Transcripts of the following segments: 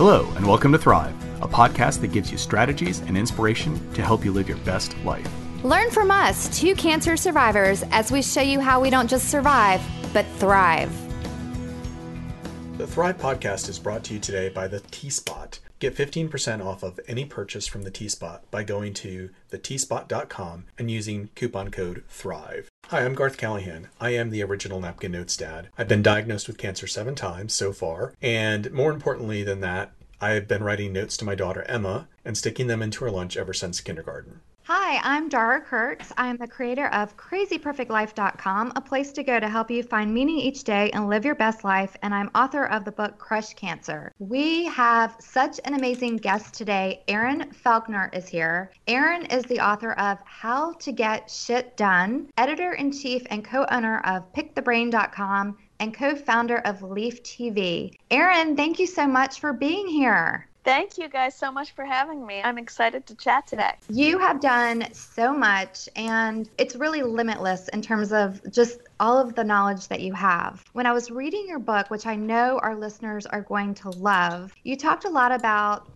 Hello, and welcome to Thrive, a podcast that gives you strategies and inspiration to help you live your best life. Learn from us, two cancer survivors, as we show you how we don't just survive, but thrive. The Thrive podcast is brought to you today by the T Spot. Get 15% off of any purchase from the T Spot by going to thetspot.com and using coupon code THRIVE. Hi, I'm Garth Callahan. I am the original Napkin Notes dad. I've been diagnosed with cancer seven times so far, and more importantly than that, I have been writing notes to my daughter Emma and sticking them into her lunch ever since kindergarten. Hi, I'm Dara Kurtz. I'm the creator of crazyperfectlife.com, a place to go to help you find meaning each day and live your best life. And I'm author of the book Crush Cancer. We have such an amazing guest today. Erin Falconer is here. Erin is the author of How to Get Shit Done, editor in chief and co owner of pickthebrain.com, and co founder of Leaf TV. Thank you so much for being here. Thank you guys so much for having me. I'm excited to chat today. You have done so much, and it's really limitless in terms of just all of the knowledge that you have. When I was reading your book, which I know our listeners are going to love, you talked a lot about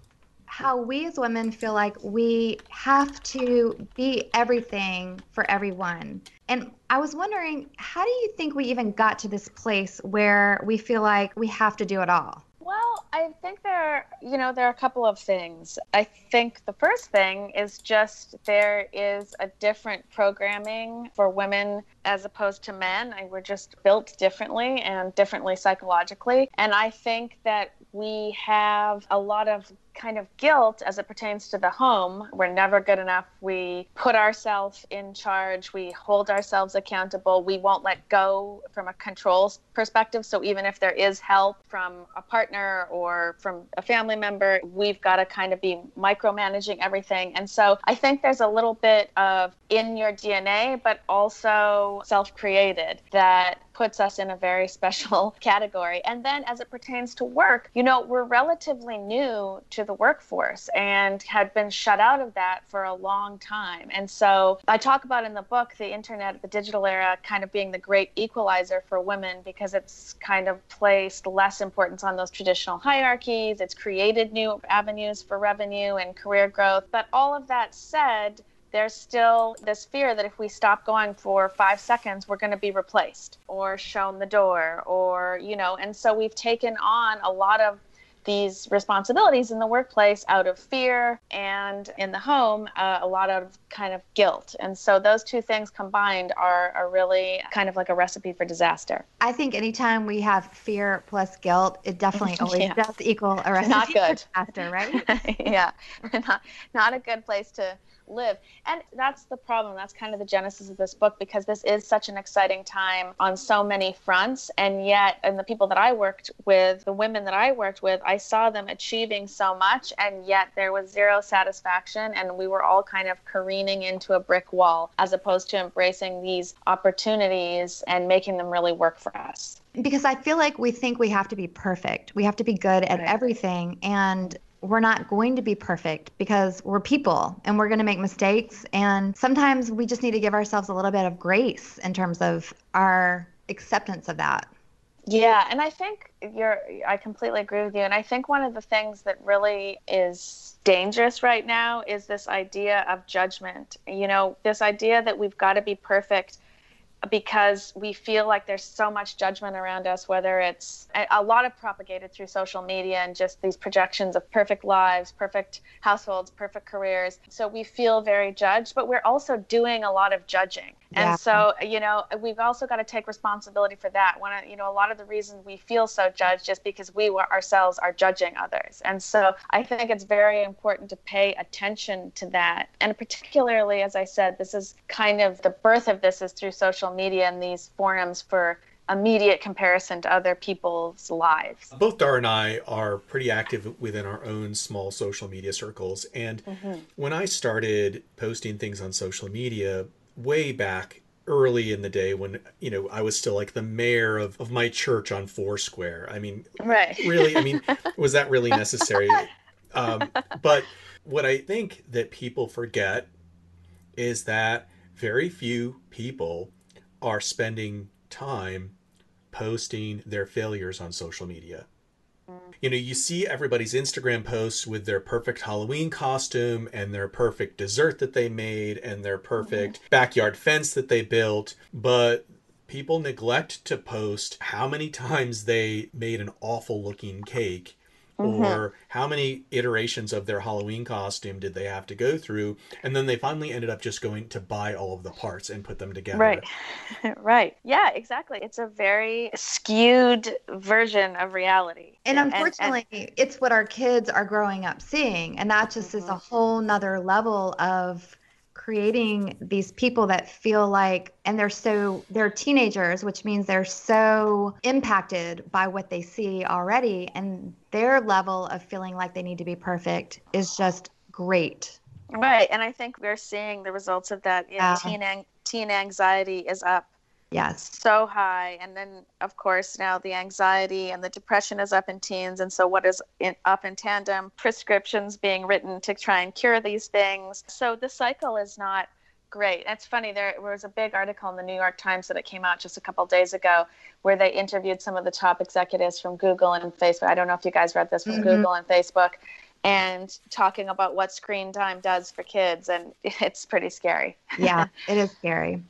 how we as women feel like we have to be everything for everyone. And I was wondering, how do you think we even got to this place where we feel like we have to do it all? Well, I think there, are, you know, there are a couple of things. I think the first thing is just there is a different programming for women as opposed to men. I, we're just built differently and differently psychologically. And I think that we have a lot of kind of guilt as it pertains to the home. We're never good enough. We put ourselves in charge. We hold ourselves accountable. We won't let go from a control perspective. So even if there is help from a partner or from a family member, we've got to kind of be micromanaging everything. And so I think there's a little bit of in your DNA, but also self created that puts us in a very special category. And then as it pertains to work, you know, we're relatively new to the workforce and had been shut out of that for a long time. And so I talk about in the book the internet, the digital era kind of being the great equalizer for women because it's kind of placed less importance on those traditional hierarchies. It's created new avenues for revenue and career growth. But all of that said, there's still this fear that if we stop going for five seconds, we're going to be replaced or shown the door, or, you know, and so we've taken on a lot of these responsibilities in the workplace out of fear and in the home uh, a lot of kind of guilt and so those two things combined are, are really kind of like a recipe for disaster i think anytime we have fear plus guilt it definitely always yeah. does equal a recipe not good. for disaster right yeah not, not a good place to live. And that's the problem. That's kind of the genesis of this book because this is such an exciting time on so many fronts. And yet, and the people that I worked with, the women that I worked with, I saw them achieving so much. And yet there was zero satisfaction. And we were all kind of careening into a brick wall as opposed to embracing these opportunities and making them really work for us because I feel like we think we have to be perfect. We have to be good at everything. And we're not going to be perfect because we're people and we're going to make mistakes. And sometimes we just need to give ourselves a little bit of grace in terms of our acceptance of that. Yeah, and I think you're I completely agree with you and I think one of the things that really is dangerous right now is this idea of judgment. You know, this idea that we've got to be perfect because we feel like there's so much judgment around us, whether it's a lot of propagated through social media and just these projections of perfect lives, perfect households, perfect careers. So we feel very judged, but we're also doing a lot of judging. And yeah. so, you know, we've also got to take responsibility for that. One, you know, a lot of the reasons we feel so judged is because we ourselves are judging others. And so I think it's very important to pay attention to that. And particularly, as I said, this is kind of the birth of this is through social media and these forums for immediate comparison to other people's lives. Both Dar and I are pretty active within our own small social media circles. And mm-hmm. when I started posting things on social media, way back early in the day when you know I was still like the mayor of, of my church on Foursquare. I mean, right? Really, I mean, was that really necessary? Um, but what I think that people forget is that very few people are spending time posting their failures on social media. You know, you see everybody's Instagram posts with their perfect Halloween costume and their perfect dessert that they made and their perfect mm-hmm. backyard fence that they built, but people neglect to post how many times they made an awful looking cake mm-hmm. or how many iterations of their Halloween costume did they have to go through, and then they finally ended up just going to buy all of the parts and put them together. Right, right, yeah, exactly. It's a very skewed version of reality, and unfortunately, and, and... it's what our kids are growing up seeing, and that just mm-hmm. is a mm-hmm. whole nother level of creating these people that feel like and they're so they're teenagers which means they're so impacted by what they see already. And their level of feeling like they need to be perfect is just great. Right. And i think we're seeing the results of that. In yeah. teen, teen anxiety is up Yes. So high. And then, of course, now the anxiety and the depression is up in teens. And so, what is in, up in tandem? Prescriptions being written to try and cure these things. So, the cycle is not great. It's funny, there was a big article in the New York Times that it came out just a couple days ago where they interviewed some of the top executives from Google and Facebook. I don't know if you guys read this from mm-hmm. Google and Facebook and talking about what screen time does for kids and it's pretty scary. yeah, it is scary.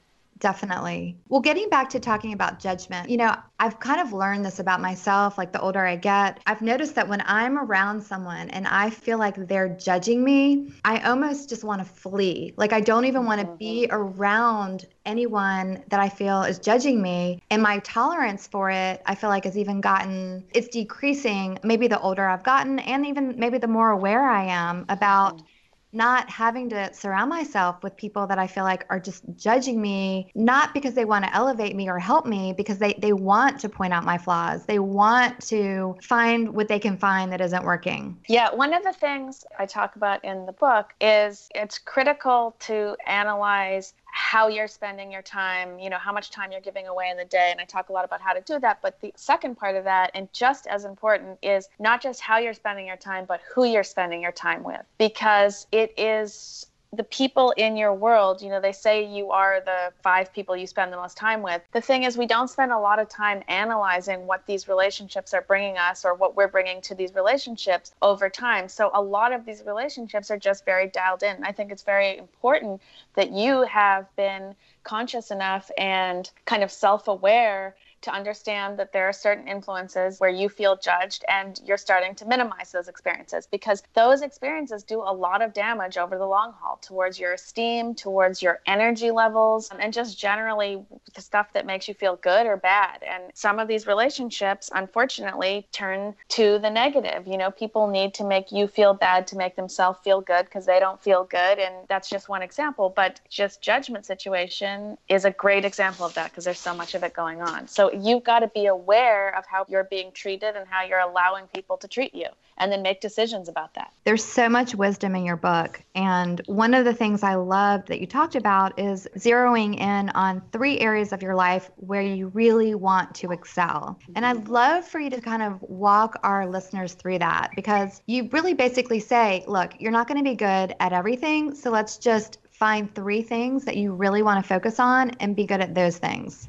Definitely. Well, getting back to talking about judgment, you know, I've kind of learned this about myself. Like the older I get, I've noticed that when I'm around someone and I feel like they're judging me, I almost just want to flee. Like I don't even want to be mm-hmm. around anyone that I feel is judging me. And my tolerance for it, I feel like has even gotten, it's decreasing maybe the older I've gotten and even maybe the more aware I am about mm-hmm not having to surround myself with people that I feel like are just judging me, not because they want to elevate me or help me, because they, they want to point out my flaws. They want to find what they can find that isn't working. Yeah, one of the things I talk about in the book is it's critical to analyze how you're spending your time, you know, how much time you're giving away in the day. And I talk a lot about how to do that. But the second part of that, and just as important, is not just how you're spending your time, but who you're spending your time with. Because it is the people in your world, you know, they say you are the five people you spend the most time with. The thing is, we don't spend a lot of time analyzing what these relationships are bringing us or what we're bringing to these relationships over time. So, a lot of these relationships are just very dialed in. I think it's very important that you have been conscious enough and kind of self aware to understand that there are certain influences where you feel judged and you're starting to minimize those experiences because those experiences do a lot of damage over the long haul towards your esteem, towards your energy levels, and just generally the stuff that makes you feel good or bad. And some of these relationships, unfortunately, turn to the negative. You know, people need to make you feel bad to make themselves feel good because they don't feel good. And that's just one example. But just judgment situation is a great example of that because there's so much of it going on. So you've got to be aware of how you're being treated and how you're allowing people to treat you and then make decisions about that. There's so much wisdom in your book. And one of the things I loved that you talked about is zeroing in on three areas of your life where you really want to excel. And I'd love for you to kind of walk our listeners through that because you really basically say, look, you're not going to be good at everything. So let's just find three things that you really want to focus on and be good at those things.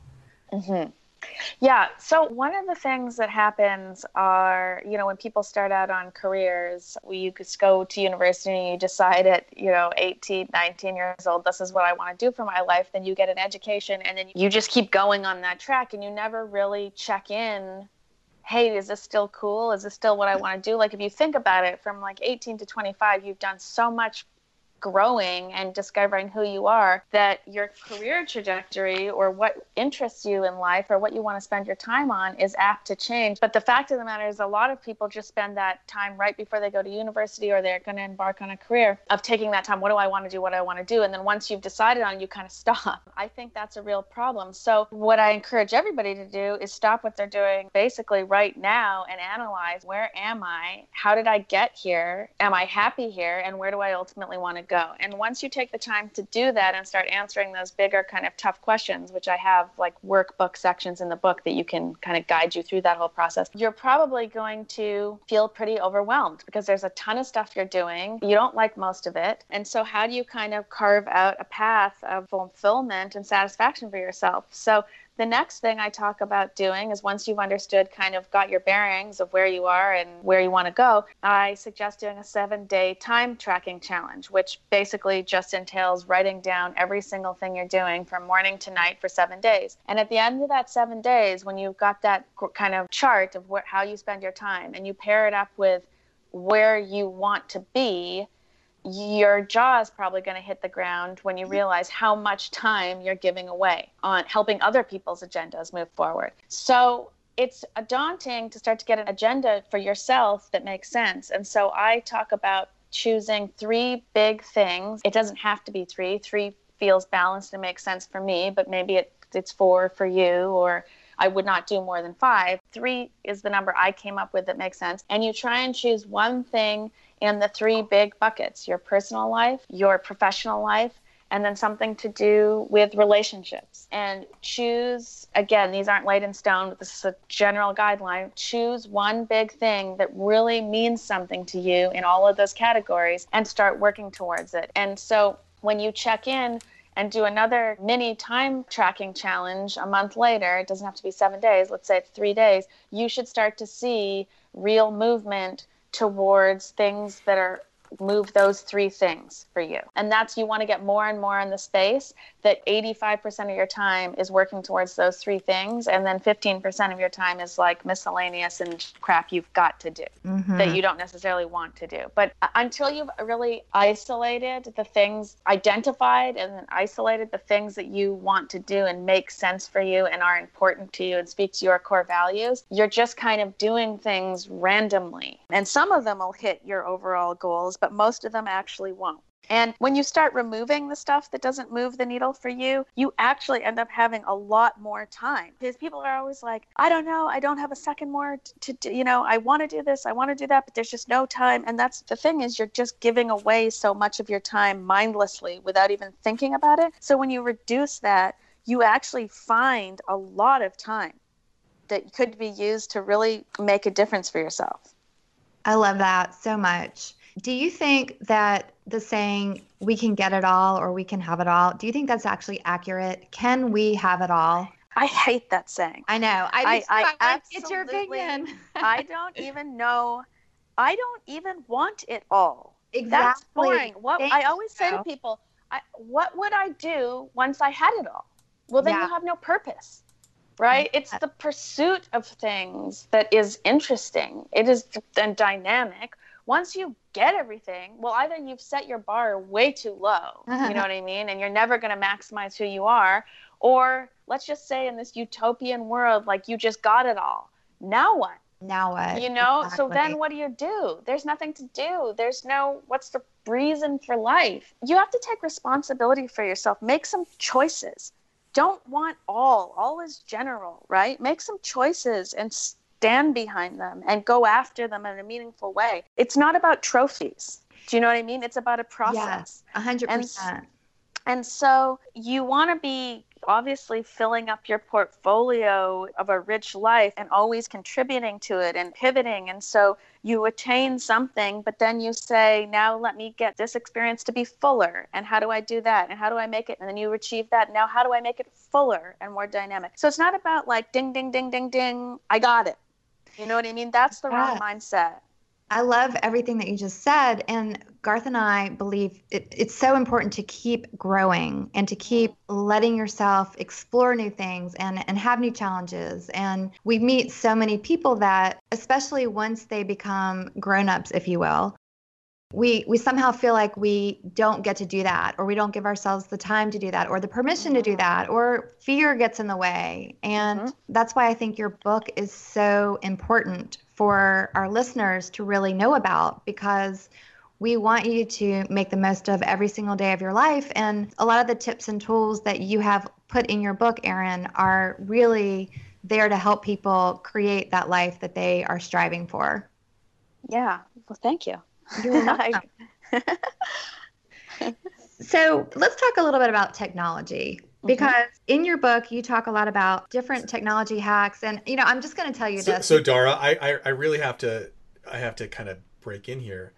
Mm-hmm. Yeah. So one of the things that happens are, you know, when people start out on careers, you could go to university and you decide at, you know, 18, 19 years old, this is what I want to do for my life. Then you get an education and then you just keep going on that track and you never really check in hey, is this still cool? Is this still what I want to do? Like, if you think about it from like 18 to 25, you've done so much growing and discovering who you are that your career trajectory or what interests you in life or what you want to spend your time on is apt to change. But the fact of the matter is, a lot of people just spend that time right before they go to university or they're going to embark on a career of taking that time. What do I want to do? What do I want to do? And then once you've decided on, you kind of stop. I think that's a real problem. So what I encourage everybody to do is stop what they're doing basically right now and analyze where am I? How did I get here? Am I happy here? And where do I ultimately want to go? Go. And once you take the time to do that and start answering those bigger kind of tough questions, which I have like workbook sections in the book that you can kind of guide you through that whole process, you're probably going to feel pretty overwhelmed because there's a ton of stuff you're doing. You don't like most of it. And so, how do you kind of carve out a path of fulfillment and satisfaction for yourself? So, the next thing I talk about doing is once you've understood, kind of got your bearings of where you are and where you want to go, I suggest doing a seven day time tracking challenge, which basically just entails writing down every single thing you're doing from morning to night for seven days. And at the end of that seven days, when you've got that kind of chart of how you spend your time and you pair it up with where you want to be, your jaw is probably going to hit the ground when you mm-hmm. realize how much time you're giving away on helping other people's agendas move forward. So it's daunting to start to get an agenda for yourself that makes sense. And so I talk about choosing three big things. It doesn't have to be three. Three feels balanced and makes sense for me, but maybe it, it's four for you or I would not do more than five. Three is the number I came up with that makes sense. And you try and choose one thing in the three big buckets your personal life, your professional life, and then something to do with relationships. And choose, again, these aren't laid in stone, but this is a general guideline. Choose one big thing that really means something to you in all of those categories and start working towards it. And so when you check in, and do another mini time tracking challenge a month later, it doesn't have to be seven days, let's say it's three days, you should start to see real movement towards things that are move those three things for you. And that's you want to get more and more in the space that 85% of your time is working towards those three things. And then 15% of your time is like miscellaneous and crap you've got to do mm-hmm. that you don't necessarily want to do. But until you've really isolated the things, identified and then isolated the things that you want to do and make sense for you and are important to you and speak to your core values, you're just kind of doing things randomly. And some of them will hit your overall goals, but most of them actually won't. And when you start removing the stuff that doesn't move the needle for you, you actually end up having a lot more time. Because people are always like, I don't know, I don't have a second more to do, you know, I want to do this, I want to do that, but there's just no time. And that's the thing is you're just giving away so much of your time mindlessly without even thinking about it. So when you reduce that, you actually find a lot of time that could be used to really make a difference for yourself. I love that so much. Do you think that the saying we can get it all or we can have it all, do you think that's actually accurate? Can we have it all? I hate that saying. I know. I, I, I, I your opinion. I don't even know. I don't even want it all. Exactly. That's boring. What Thank I always say to people, I, what would I do once I had it all? Well, then yeah. you have no purpose, right? It's uh, the pursuit of things that is interesting. It is and dynamic once you get everything, well, either you've set your bar way too low, you know what I mean, and you're never going to maximize who you are, or let's just say in this utopian world, like you just got it all. Now what? Now what? You know, exactly. so then what do you do? There's nothing to do. There's no, what's the reason for life? You have to take responsibility for yourself. Make some choices. Don't want all. All is general, right? Make some choices and stand behind them and go after them in a meaningful way. It's not about trophies. Do you know what I mean? It's about a process. Yes, 100%. And, and so you want to be obviously filling up your portfolio of a rich life and always contributing to it and pivoting. And so you attain something, but then you say, now let me get this experience to be fuller. And how do I do that? And how do I make it? And then you achieve that. Now, how do I make it fuller and more dynamic? So it's not about like ding, ding, ding, ding, ding, I got it. You know what I mean? That's the yeah. wrong mindset. I love everything that you just said. And Garth and I believe it, it's so important to keep growing and to keep mm-hmm. letting yourself explore new things and, and have new challenges. And we meet so many people that, especially once they become grown ups, if you will, we we somehow feel like we don't get to do that or we don't give ourselves the time to do that or the permission to do that or fear gets in the way. And mm-hmm. that's why i think your book is so important for our listeners to really know about because we want you to make the most of every single day of your life. And a lot of the tips and tools that you have put in your book Erin are really there to help people create that life that they are striving for. Yeah. Well thank you so let's talk a little bit about technology mm-hmm. because mm-hmm. in your book you talk a lot about different technology hacks and you know i'm just going to tell you so, this so dara I, I, I really have to i have to kind of break in here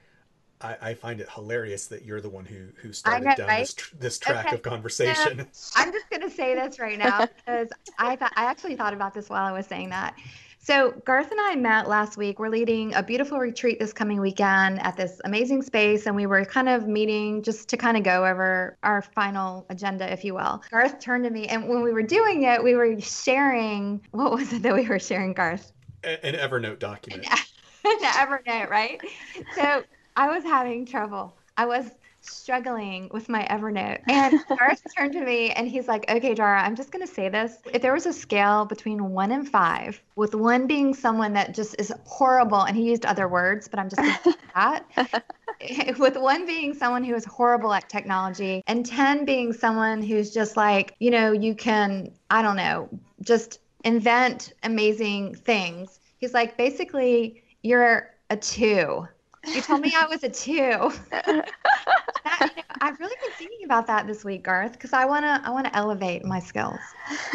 I, I find it hilarious that you're the one who who started know, down right? this this track Okay. of conversation. I'm just going to say this right now because I thought I actually thought about this while I was saying that. So Garth and I met last week. We're leading a beautiful retreat this coming weekend at this amazing space, and we were kind of meeting just to kind of go over our final agenda, if you will. Garth turned to me, and when we were doing it, we were sharing. What was it that we were sharing, Garth? An Evernote document. Evernote, right? So I was having trouble. I was struggling with my Evernote. And Garth turned to me and he's like, Okay, Dara, I'm just going to say this. If there was a scale between one and five, with one being someone that just is horrible, and he used other words, but I'm just going to say that. with one being someone who is horrible at technology, and 10 being someone who's just like, you know, you can, I don't know, just invent amazing things. He's like, basically, you're a two. You told me I was a two. That- you know, I've really been thinking about that this week, Garth, because I wanna I wanna elevate my skills.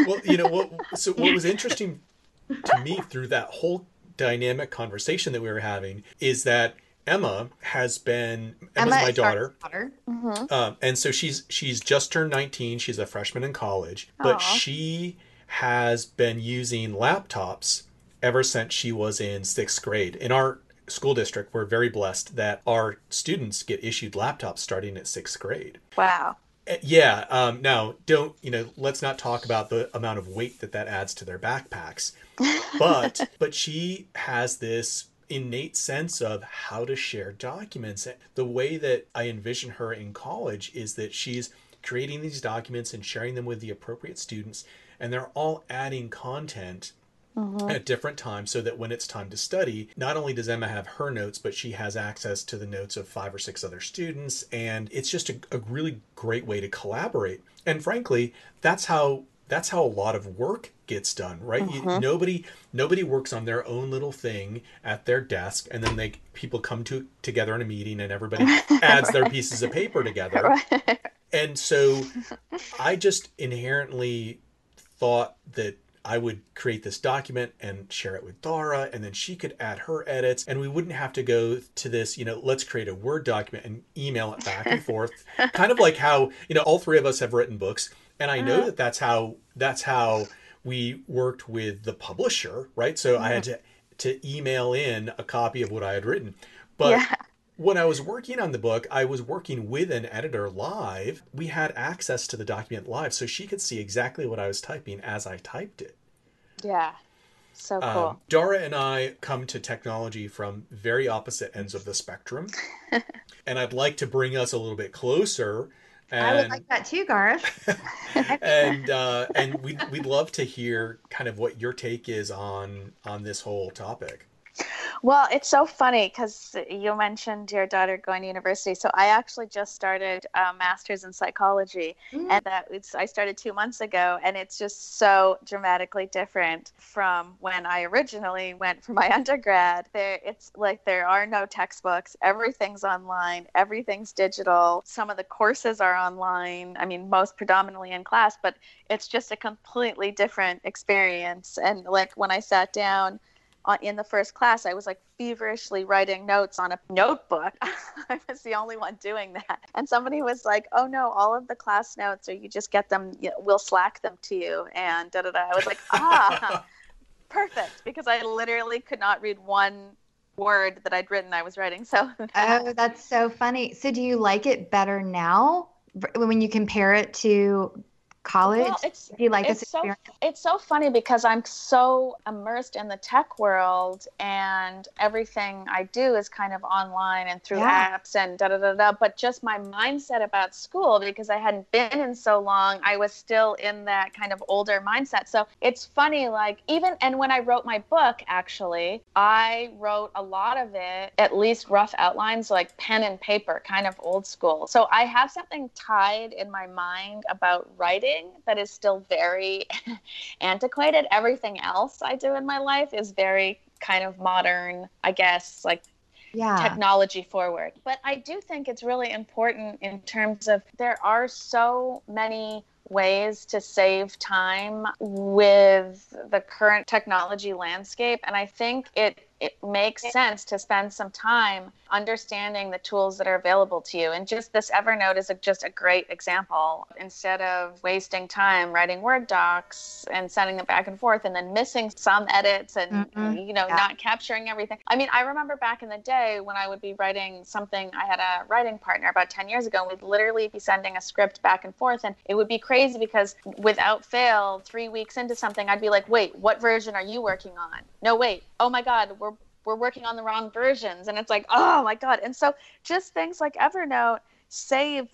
well, you know what? So what was interesting to me through that whole dynamic conversation that we were having is that Emma has been Emma's Emma my is Garth's daughter. daughter. Mhm. Um, and so she's she's just turned 19 she's a freshman in college but she has been using laptops ever since she was in sixth grade in our school district we're very blessed that our students get issued laptops starting at sixth grade. Wow. Uh, yeah um, now don't you know let's not talk about the amount of weight that that adds to their backpacks. But but she has this innate sense of how to share documents. The way that i envision her in college is that she's creating these documents and sharing them with the appropriate students and they're all adding content Uh-huh. at different times so that when it's time to study not only does emma have her notes but she has access to the notes of five or six other students and it's just a, a really great way to collaborate. And frankly that's how that's how a lot of work gets done right? You, uh-huh. nobody nobody works on their own little thing at their desk and then they people come to together in a meeting and everybody adds their pieces of paper together. And so I just inherently thought that I would create this document and share it with Dara, and then she could add her edits, and we wouldn't have to go to this, you know, let's create a Word document and email it back and forth. kind of like how, you know, all three of us have written books, and I know uh-huh. that that's how that's how we worked with the publisher, right? So I had mm-hmm. to to email in a copy of what I had written. But Yeah. When I was working on the book, I was working with an editor live. We had access to the document live, so she could see exactly what I was typing as I typed it. Yeah. So cool. Um, Dara and I come to technology from very opposite ends of the spectrum, and I'd like to bring us a little bit closer. And, I would like that too, Garth. and uh, and we'd, we'd love to hear kind of what your take is on on this whole topic. Well, it's so funny because you mentioned your daughter going to university. So I actually just started a master's in psychology, Mm. and that it's, I started two months ago, and it's just so dramatically different from when I originally went for my undergrad. There, it's like there are no textbooks. Everything's online. Everything's digital. Some of the courses are online. I mean, most predominantly in class, but it's just a completely different experience. And like when I sat down on, in the first class, I was like feverishly writing notes on a notebook. I was the only one doing that. And somebody was like, "Oh no, all of the class notes, or you just get them. You know, we'll slack them to you." And da da da. I was like, "Ah, perfect," because I literally could not read one word that I'd written. I was writing. So Oh, that's so funny. So, do you like it better now when you compare it to college? Well, it's do you like this it's so it's so funny because I'm so immersed in the tech world and everything I do is kind of online and through Yeah. apps and da da da da. But just my mindset about school because I hadn't been in so long, I was still in that kind of older mindset. So it's funny, like even and when I wrote my book, actually, I wrote a lot of it at least rough outlines, like pen and paper, kind of old school. So I have something tied in my mind about writing that is still very antiquated. Everything else I do in my life is very kind of modern, I guess, like Yeah. technology forward. But I do think it's really important in terms of there are so many ways to save time with the current technology landscape and I think it it makes sense to spend some time understanding the tools that are available to you. And just this Evernote is a, just a great example. Instead of wasting time writing Word docs and sending them back and forth and then missing some edits and, mm-hmm. you know, yeah. not capturing everything. I mean, I remember back in the day when I would be writing something, I had a writing partner about 10 years ago, and we'd literally be sending a script back and forth. And it would be crazy because without fail, three weeks into something, I'd be like, wait, what version are you working on? No, wait. Oh my God, we're we're working on the wrong versions and it's like oh my god and so just things like evernote save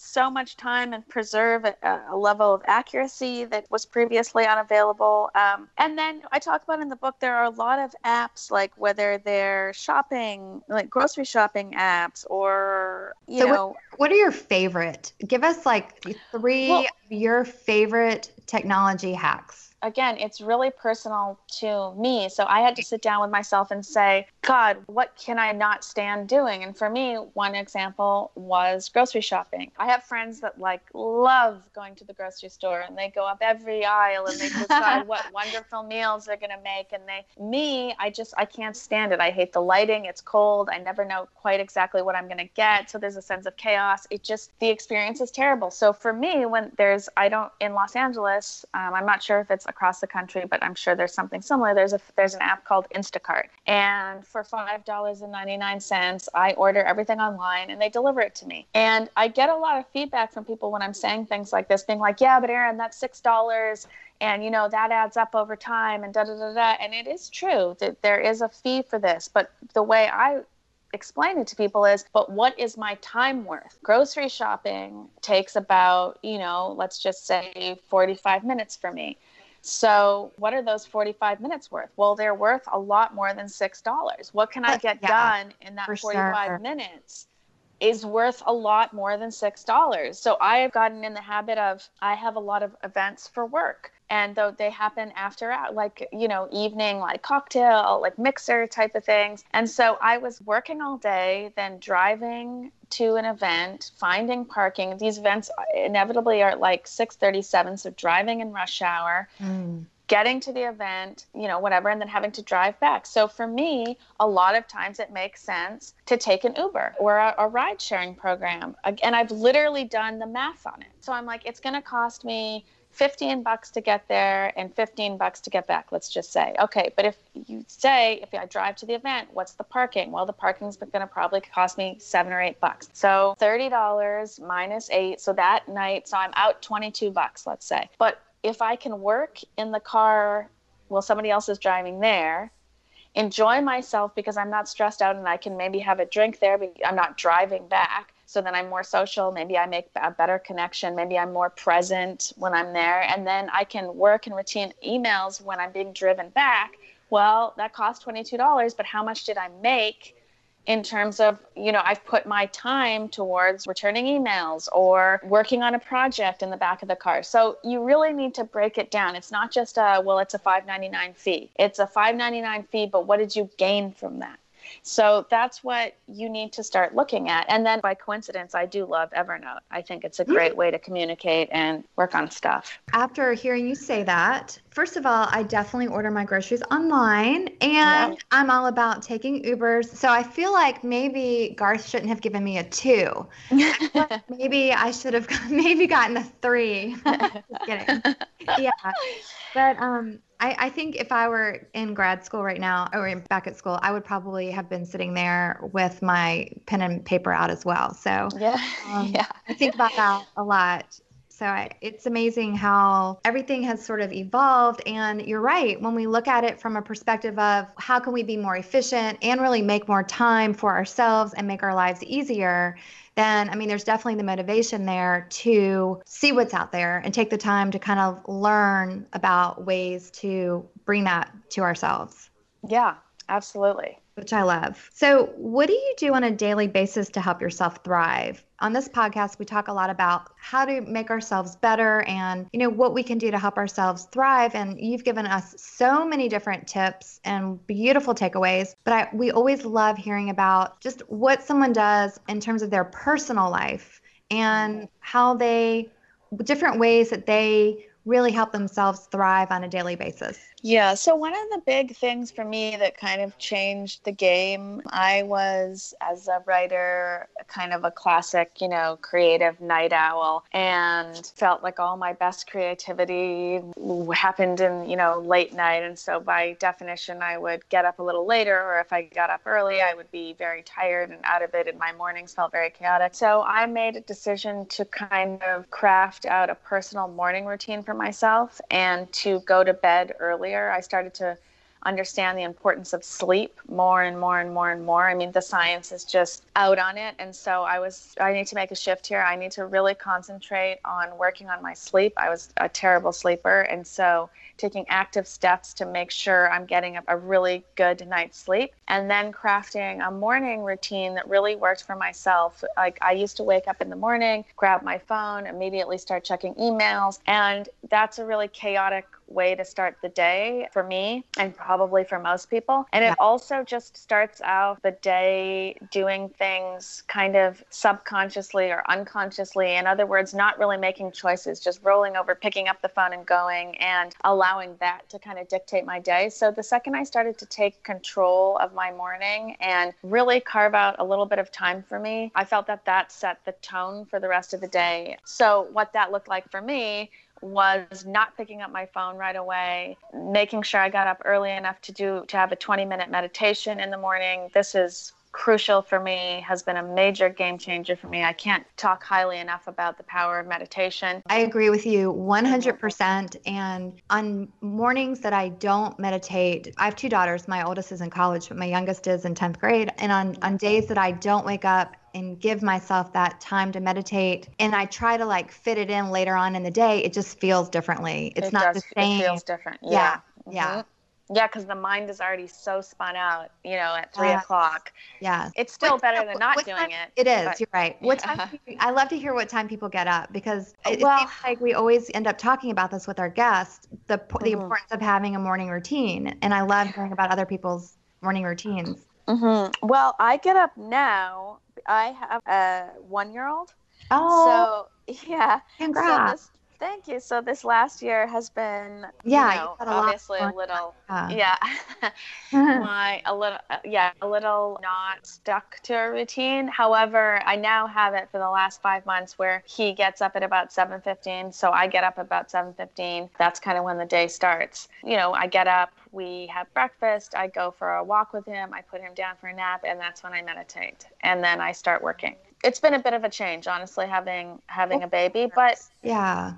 so much time and preserve a, a, level of accuracy that was previously unavailable. Um, and then I talk about in the book there are a lot of apps, like whether they're shopping, like grocery shopping apps, or you so know. What, what, are your favorite? Give us like three well, your favorite technology hacks again, it's really personal to me. So I had to sit down with myself and say, God, what can I not stand doing? And for me, one example was grocery shopping. I have friends that like love going to the grocery store and they go up every aisle and they decide what wonderful meals they're going to make. And they, me, I just, I can't stand it. I hate the lighting. It's cold. I never know quite exactly what I'm going to get. So there's a sense of chaos. It just, the experience is terrible. So for me, when there's, I don't, in Los Angeles, um, I'm not sure if it's across the country, but I'm sure there's something similar. There's a there's an app called Instacart, and for five dollars and ninety nine cents, I order everything online and they deliver it to me. And I get a lot of feedback from people when I'm saying things like this, being like, "Yeah, but Erin, that's six dollars." and you know that adds up over time and da da da da and it is true that there is a fee for this but the way i explain it to people is but what is my time worth grocery shopping takes about you know let's just say 45 minutes for me so, what are those 45 minutes worth? Well, they're worth a lot more than $6. What can I get yeah, done in that 45 sure. minutes? Is worth a lot more than $6. So, I have gotten in the habit of, I have a lot of events for work and though they happen after like you know evening like cocktail like mixer type of things. And so i was working all day then driving to an event finding parking. These events inevitably are like 637 so driving in rush hour mm. getting to the event you know whatever and then having to drive back. So for me a lot of times it makes sense to take an uber or a, a ride sharing program and i've literally done the math on it. So i'm like it's going to cost me 15 bucks to get there and 15 bucks to get back let's just say. Okay but if you say if i drive to the event what's the parking? Well the parking's going to probably cost me seven or eight bucks. So $30 minus eight so that night so i'm out 22 bucks let's say. But if i can work in the car while somebody else is driving there enjoy myself because i'm not stressed out and i can maybe have a drink there but i'm not driving back so then I'm more social. Maybe I make a better connection. Maybe I'm more present when I'm there. And then I can work and routine emails when I'm being driven back. Well, that cost $22, but how much did I make? in terms of you know i've put my time towards returning emails or working on a project in the back of the car so you really need to break it down it's not just a well it's a 599 fee it's a 599 fee but what did you gain from that so that's what you need to start looking at. And then by coincidence, I do love Evernote. I think it's a hmm. great way to communicate and work on stuff. After hearing you say that, first of all, I definitely order my groceries online and yeah. I'm all about taking Ubers. So I feel like maybe Garth shouldn't have given me a two. maybe I should have maybe gotten a three. Just kidding. Yeah. But um I, I, think if I were in grad school right now or back at school, I would probably have been sitting there with my pen and paper out as well. So yeah, um, yeah. I think about that a lot. So I, it's amazing how everything has sort of evolved. And you're right. When we look at it from a perspective of how can we be more efficient and really make more time for ourselves and make our lives easier, then I mean, there's definitely the motivation there to see what's out there and take the time to kind of learn about ways to bring that to ourselves. Yeah, absolutely which I love. So, what do you do on a daily basis to help yourself thrive? On this podcast, we talk a lot about how to make ourselves better and, you know, what we can do to help ourselves thrive. And you've given us so many different tips and beautiful takeaways. But I, we always love hearing about just what someone does in terms of their personal life and how they, different ways that they really help themselves thrive on a daily basis. Yeah, so one of the big things for me that kind of changed the game, I was, as a writer, kind of a classic, you know, creative night owl and felt like all my best creativity happened in, you know, late night. And so by definition, I would get up a little later, or if I got up early, I would be very tired and out of it, and my mornings felt very chaotic. So I made a decision to kind of craft out a personal morning routine for myself and to go to bed earlier, I started to understand the importance of sleep more and more and more and more. I mean, the science is just out on it. And so I was, I need to make a shift here. I need to really concentrate on working on my sleep. I was a terrible sleeper. And so taking active steps to make sure I'm getting a, a really good night's sleep and then crafting a morning routine that really worked for myself. Like I used to wake up in the morning, grab my phone, immediately start checking emails. And that's a really chaotic way to start the day for me and probably for most people. And it also just starts out the day doing things kind of subconsciously or unconsciously. In other words, not really making choices, just rolling over, picking up the phone and going and allowing that to kind of dictate my day. So the second I started to take control of my morning and really carve out a little bit of time for me, I felt that that set the tone for the rest of the day. So what that looked like for me was not picking up my phone right away, making sure I got up early enough to do to have a 20 minute meditation in the morning. This is crucial for me, has been a major game changer for me. I can't talk highly enough about the power of meditation. I agree with you 100%. And on mornings that I don't meditate, I have two daughters. My oldest is in college, but my youngest is in 10th grade. And on, on days that I don't wake up and give myself that time to meditate and I try to like fit it in later on in the day, it just feels differently. It's it not does, the same. It feels different. Yeah. Yeah. Mm-hmm. yeah. Yeah, because the mind is already so spun out, you know, at three Yes. o'clock. Yeah. It's still What- better than not doing time- it. It is. but- You're right. What Yeah. time? you- I love to hear what time people get up because it, it Well- seems like we always end up talking about this with our guests. The the Mhm. importance of having a morning routine, and I love hearing about other people's morning routines. Hmm Well, I get up now. I have a one year old. Oh, So, yeah. So congrats! this, thank you. So, this last year has been, Yeah, you know, you've got a lot obviously a little, yeah. My a little uh, yeah a little not stuck to a routine. However i now have it for the last five months where he gets up at about 7.15 so i get up about 7.15 that's kind of when the day starts. You know i get up we have breakfast i go for a walk with him i put him down for a nap and that's when i meditate. And then i start working. It's been a bit of a change honestly having having a baby but yeah.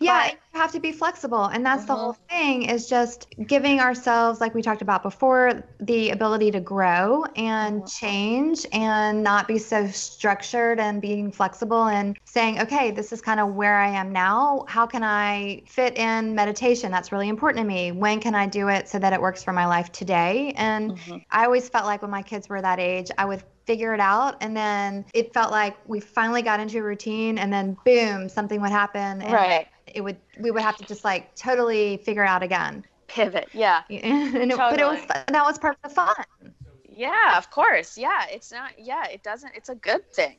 Yeah, you have to be flexible. And that's the Mhm. whole thing is just giving ourselves, like we talked about before, the ability to grow and Mhm. change and not be so structured and being flexible and saying, okay, this is kind of where I am now. How can I fit in meditation? That's really important to me. When can I do it so that it works for my life today? And Mhm. I always felt like when my kids were that age, I would figure it out and then it felt like we finally got into a routine and then boom something would happen and right it would we would have to just like totally figure out again pivot yeah and it, but it was, that was part of the fun Yeah, of course. Yeah, it's not. Yeah, it doesn't. It's a good thing.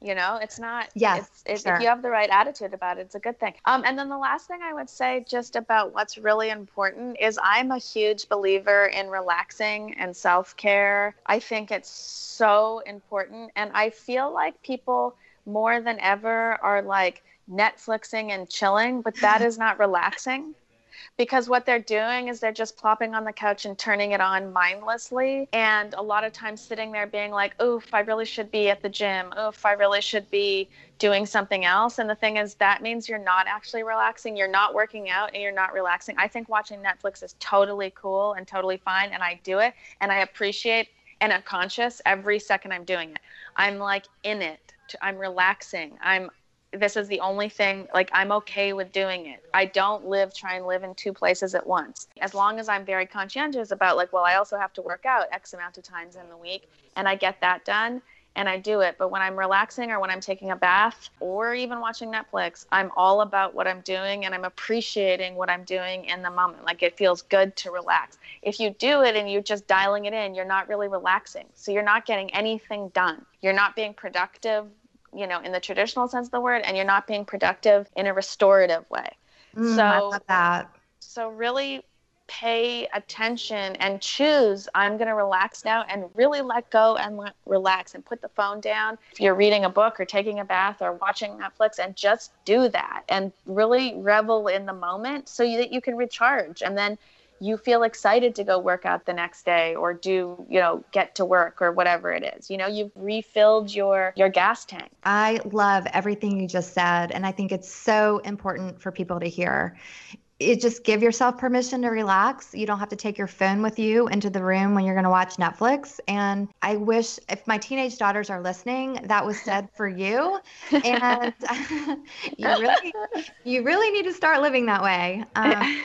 You know, it's not. Yes, It's, it's, sure. If you have the right attitude about it, it's a good thing. Um, and then the last thing I would say, just about what's really important, is I'm a huge believer in relaxing and self care. I think it's so important, and I feel like people more than ever are like Netflixing and chilling, but that is not relaxing because what they're doing is they're just plopping on the couch and turning it on mindlessly. And a lot of times sitting there being like oof i really should be at the gym. Oof i really should be doing something else. And the thing is that means you're not actually relaxing. You're not working out and you're not relaxing. I think watching netflix is totally cool and totally fine and i do it and i appreciate and i'm conscious every second i'm doing it. I'm like in it. I'm relaxing. I'm this is the only thing like i'm okay with doing it. I don't live try and live in two places at once. As long as i'm very conscientious about like well i also have to work out x amount of times in the week and i get that done and i do it. But when i'm relaxing or when i'm taking a bath or even watching netflix i'm all about what i'm doing and i'm appreciating what i'm doing in the moment. Like it feels good to relax. If you do it and you're just dialing it in you're not really relaxing. So you're not getting anything done. You're not being productive you know, in the traditional sense of the word, and you're not being productive in a restorative way. Mm, So- i love that. So really pay attention and choose i'm going to relax now and really let go and let, relax and put the phone down. If you're reading a book or taking a bath or watching netflix and just do that and really revel in the moment so that you can recharge. And then you feel excited to go work out the next day or do you know get to work or whatever it is. You know you've refilled your your gas tank. I love everything you just said and i think it's so important for people to hear it just give yourself permission to relax. You don't have to take your phone with you into the room when you're going to watch Netflix. And I wish if my teenage daughters are listening, that was said for you. And you really, you really need to start living that way. Um,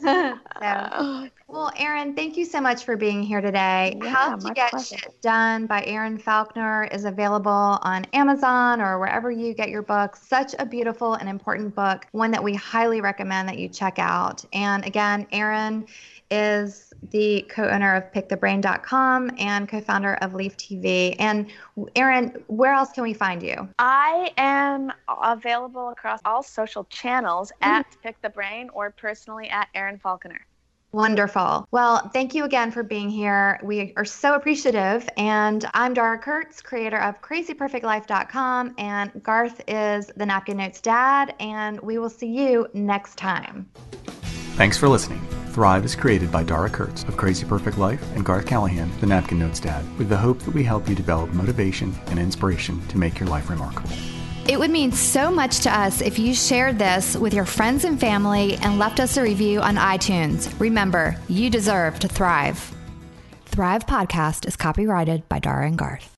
so, well, Erin, thank you so much for being here today. Yeah, How to Get pleasure. Shit Done by Erin Falconer is available on Amazon or wherever you get your books. Such a beautiful and important book, one that we highly recommend that you check out. And again, Erin is the co-owner of pickthebrain.com and co-founder of Leaf TV. And Erin, where else can we find you? I am available across all social channels at Pick the Brain or personally at Erin Falconer. Wonderful. Well, thank you again for being here. We are so appreciative. And I'm Dara Kurtz, creator of crazyperfectlife.com. And Garth is the Napkin Notes dad. And we will see you next time. Thanks for listening. Thrive is created by Dara Kurtz of Crazy Perfect Life and Garth Callahan, the Napkin Notes dad, with the hope that we help you develop motivation and inspiration to make your life remarkable. It would mean so much to us if you shared this with your friends and family and left us a review on iTunes. Remember, you deserve to thrive. Thrive Podcast is copyrighted by Dara and Garth.